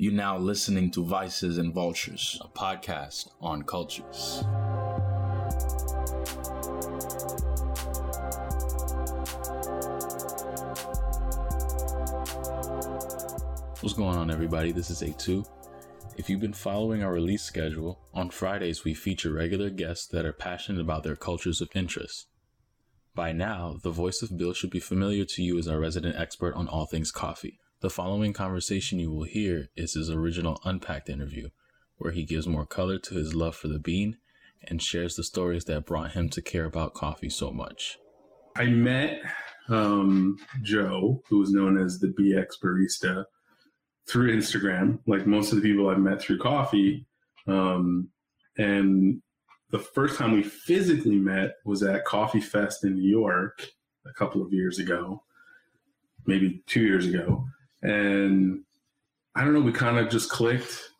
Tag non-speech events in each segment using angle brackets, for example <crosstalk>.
You now listening to Vices and Vultures, a podcast on cultures. What's going on, everybody? This is A2. If you've been following our release schedule, on Fridays we feature regular guests that are passionate about their cultures of interest. By now, the voice of Bill should be familiar to you as our resident expert on all things coffee. The following conversation you will hear is his original Unpacked interview, where he gives more color to his love for the bean and shares the stories that brought him to care about coffee so much. I met um, Joe, who was known as the BX Barista, through Instagram, like most of the people I've met through coffee. Um, and the first time we physically met was at Coffee Fest in New York a couple of years ago, maybe two years ago. And I don't know, we kind of just clicked,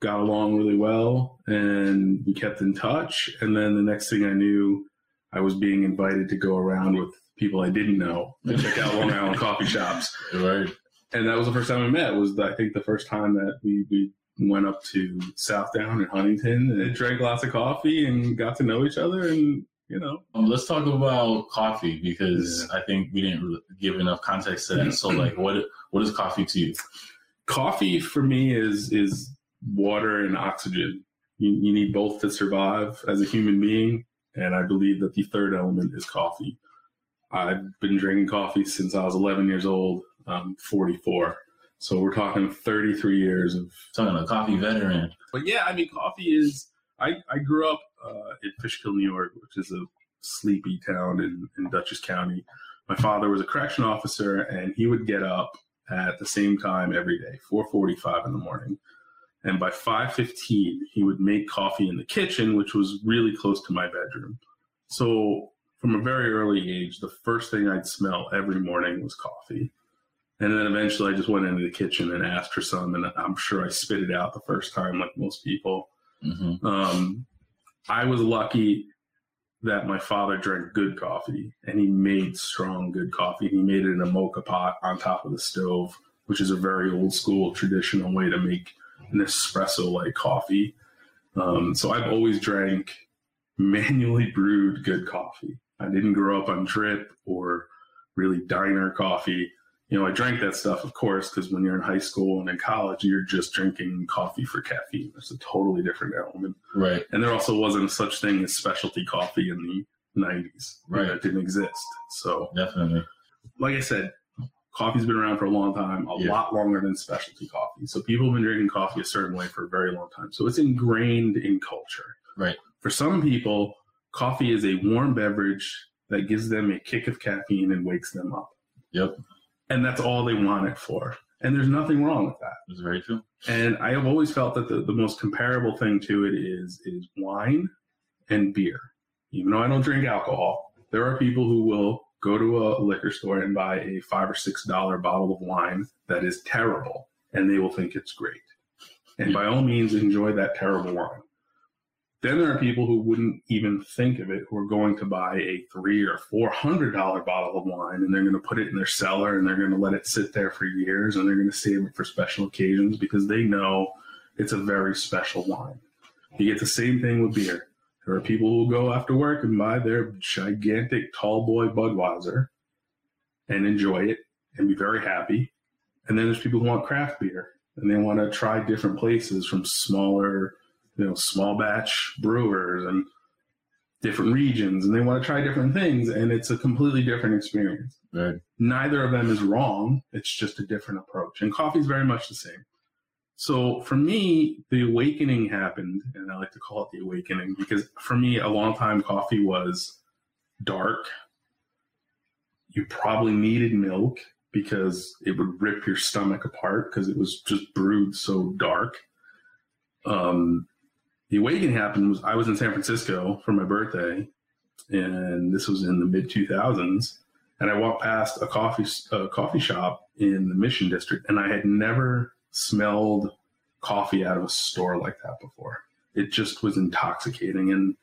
got along really well, and we kept in touch. And then the next thing I knew, I was being invited to go around with people I didn't know to check out Long Island coffee shops. Right and that was the first time we met. Was I think the first time that we we went up to Southdown in Huntington and drank lots of coffee and got to know each other and you know. Um, let's talk about coffee because yeah. I think we didn't give enough context to that. so like, what what is coffee to you? Coffee for me is is water and oxygen. You, you need both to survive as a human being, and I believe that the third element is coffee. I've been drinking coffee since I was 11 years old. I'm 44. So we're talking 33 years of talking a coffee veteran. But yeah, I mean, coffee is. I, I grew up uh, in Fishkill, New York, which is a sleepy town in, in Dutchess County. My father was a correction officer, and he would get up at the same time every day, 4:45 in the morning. And by 5:15, he would make coffee in the kitchen, which was really close to my bedroom. So from a very early age, the first thing I'd smell every morning was coffee. And then eventually I just went into the kitchen and asked for some, and I'm sure I spit it out the first time, like most people. Mm-hmm. Um, I was lucky that my father drank good coffee and he made strong, good coffee. He made it in a moka pot on top of the stove, which is a very old school, traditional way to make an espresso like coffee. Um, so I've always drank manually brewed good coffee. I didn't grow up on drip or really diner coffee you know, I drank that stuff, of course, because when you're in high school and in college, you're just drinking coffee for caffeine. It's a totally different element. Right. And there also wasn't such thing as specialty coffee in the 90s. Right. That didn't exist. So, definitely. Like I said, coffee's been around for a long time, a yeah. lot longer than specialty coffee. So, people have been drinking coffee a certain way for a very long time. So, it's ingrained in culture. Right. For some people, coffee is a warm beverage that gives them a kick of caffeine and wakes them up. Yep and that's all they want it for. And there's nothing wrong with that. It's very true. And I have always felt that the, the most comparable thing to it is is wine and beer. Even though I don't drink alcohol, there are people who will go to a liquor store and buy a five or six dollar bottle of wine that is terrible, and they will think it's great. And by all means, enjoy that terrible wine. Then there are people who wouldn't even think of it, who are going to buy a three or four hundred dollar bottle of wine, and they're going to put it in their cellar, and they're going to let it sit there for years, and they're going to save it for special occasions because they know it's a very special wine. You get the same thing with beer. There are people who go after work and buy their gigantic tall boy Budweiser and enjoy it and be very happy. And then there's people who want craft beer and they want to try different places from smaller you know small batch brewers and different regions and they want to try different things and it's a completely different experience. Right. Neither of them is wrong it's just a different approach and coffee is very much the same. So for me the awakening happened and i like to call it the awakening because for me a long time coffee was dark. You probably needed milk because it would rip your stomach apart because it was just brewed so dark. Um, the awakening happened was I was in San Francisco for my birthday, and this was in the mid 2000s. And I walked past a coffee a coffee shop in the Mission District, and I had never smelled coffee out of a store like that before. It just was intoxicating, and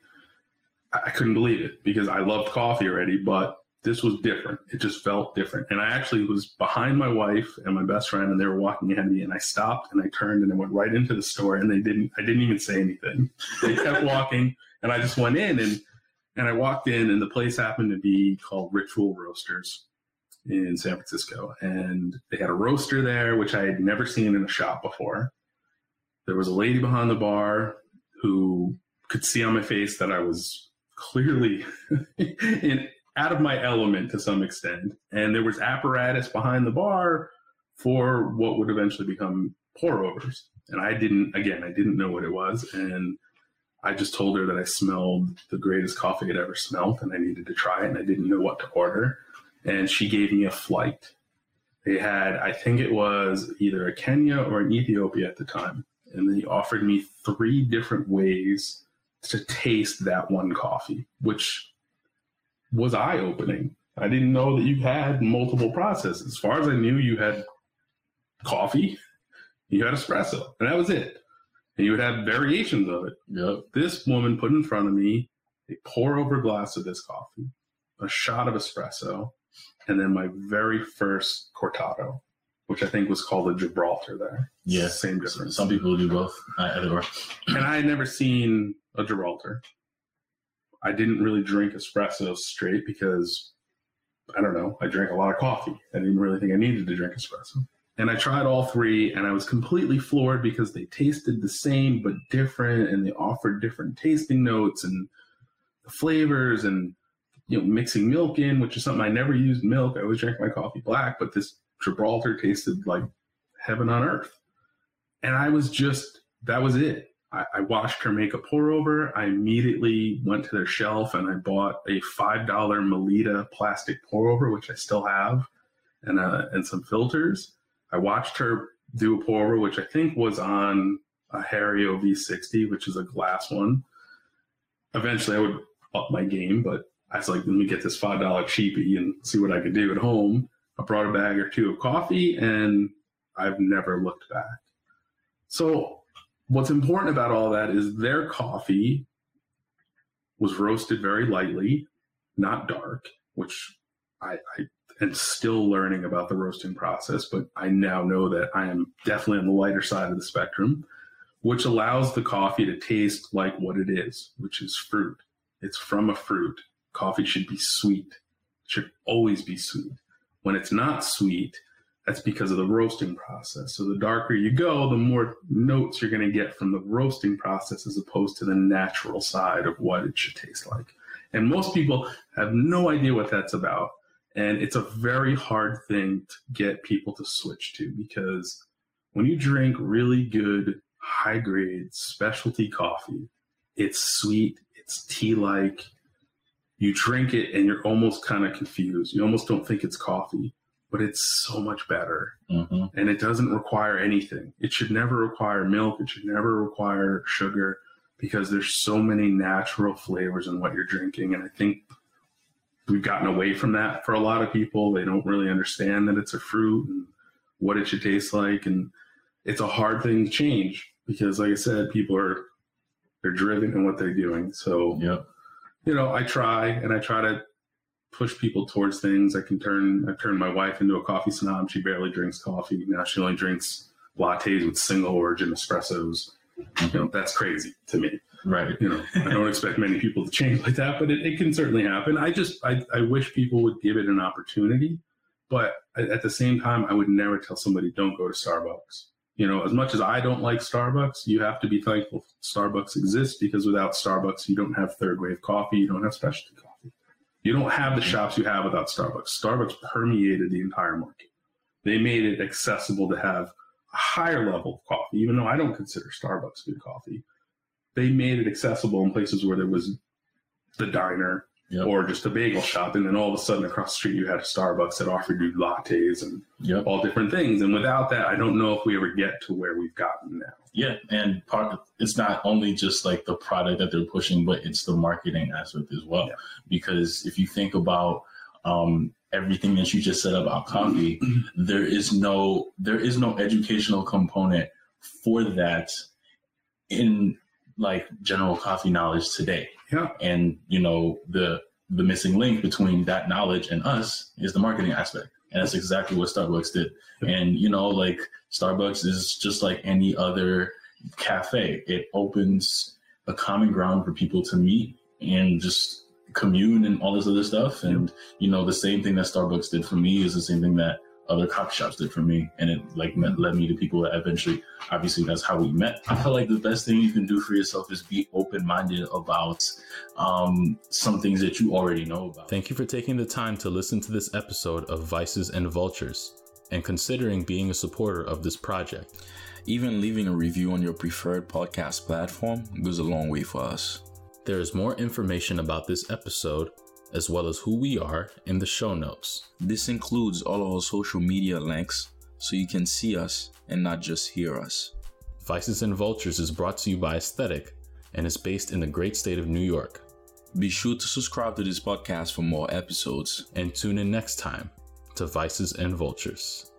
I couldn't believe it because I loved coffee already, but this was different. It just felt different. And I actually was behind my wife and my best friend, and they were walking ahead of me. And I stopped and I turned and I went right into the store. And they didn't. I didn't even say anything. They kept <laughs> walking, and I just went in and and I walked in, and the place happened to be called Ritual Roasters in San Francisco, and they had a roaster there, which I had never seen in a shop before. There was a lady behind the bar who could see on my face that I was clearly <laughs> in out of my element to some extent. And there was apparatus behind the bar for what would eventually become pour overs. And I didn't, again, I didn't know what it was. And I just told her that I smelled the greatest coffee I'd ever smelled and I needed to try it and I didn't know what to order. And she gave me a flight. They had, I think it was either a Kenya or an Ethiopia at the time. And they offered me three different ways to taste that one coffee, which was eye opening. I didn't know that you had multiple processes. As far as I knew, you had coffee, you had espresso, and that was it. And you would have variations of it. Yep. This woman put in front of me a pour over glass of this coffee, a shot of espresso, and then my very first cortado, which I think was called a Gibraltar there. Yeah. Same difference. Some people do both. I, or, and I had never seen a Gibraltar. I didn't really drink espresso straight because I don't know. I drank a lot of coffee. I didn't really think I needed to drink espresso. And I tried all three and I was completely floored because they tasted the same but different and they offered different tasting notes and the flavors and you know mixing milk in, which is something I never used milk. I always drank my coffee black, but this Gibraltar tasted like heaven on earth. And I was just that was it. I, I watched her make a pour over. I immediately went to their shelf and I bought a five dollar Melitta plastic pour over, which I still have, and uh, and some filters. I watched her do a pour over, which I think was on a Hario V60, which is a glass one. Eventually, I would up my game, but I was like, let me get this five dollar cheapie and see what I could do at home. I brought a bag or two of coffee, and I've never looked back. So what's important about all that is their coffee was roasted very lightly, not dark, which I, I am still learning about the roasting process, but I now know that I am definitely on the lighter side of the spectrum, which allows the coffee to taste like what it is, which is fruit. It's from a fruit. Coffee should be sweet, it should always be sweet. When it's not sweet, that's because of the roasting process. So the darker you go, the more notes you're going to get from the roasting process as opposed to the natural side of what it should taste like. And most people have no idea what that's about. And it's a very hard thing to get people to switch to because when you drink really good, high grade specialty coffee, it's sweet, it's tea like. You drink it and you're almost kind of confused. You almost don't think it's coffee but it's so much better. mm-hmm. And it doesn't require anything. It should never require milk. It should never require sugar because there's so many natural flavors in what you're drinking. And I think we've gotten away from that for a lot of people. They don't really understand that it's a fruit and what it should taste like. And it's a hard thing to change because, like I said, people are they're driven in what they're doing. So, Yep. you know, I try and I try to push people towards things. I can turn I turned my wife into a coffee snob. She barely drinks coffee. Now she only drinks lattes with single origin espressos. You know, that's crazy to me. Right. You know, I don't expect many people to change like that, but it, it can certainly happen. I just I, I wish people would give it an opportunity. But at the same time, I would never tell somebody don't go to Starbucks. You know, as much as I don't like Starbucks, you have to be thankful Starbucks exists because without Starbucks, you don't have third wave coffee, you don't have specialty. You don't have the mm-hmm. shops you have without Starbucks. Starbucks permeated the entire market. They made it accessible to have a higher level of coffee, even though I don't consider Starbucks good coffee. They made it accessible in places where there was the diner Yep. or just a bagel shop, and then all of a sudden across the street you had a Starbucks that offered you lattes and Yep. all different things. And without that, I don't know if we ever get to where we've gotten now. Yeah, and part it's not only just like the product that they're pushing, but it's the marketing aspect as well. Yeah. Because if you think about um, everything that you just said about coffee, <clears throat> there is no there is no educational component for that in like general coffee knowledge today. Yeah. And you know the the missing link between that knowledge and us is the marketing aspect. And that's exactly what Starbucks did. And, you know, like Starbucks is just like any other cafe, it opens a common ground for people to meet and just commune and all this other stuff. And, you know, the same thing that Starbucks did for me is the same thing that other coffee shops did for me, and it like met, led me to people that eventually, obviously, that's how we met. I feel like the best thing you can do for yourself is be open minded about um, some things that you already know about. Thank you for taking the time to listen to this episode of Vices and Vultures, and considering being a supporter of this project. Even leaving a review on your preferred podcast platform goes a long way for us. There is more information about this episode as well as who we are in the show notes. This includes all of our social media links so you can see us and not just hear us. Vices and Vultures is brought to you by Aesthetic and is based in the great state of New York. Be sure to subscribe to this podcast for more episodes and tune in next time to Vices and Vultures.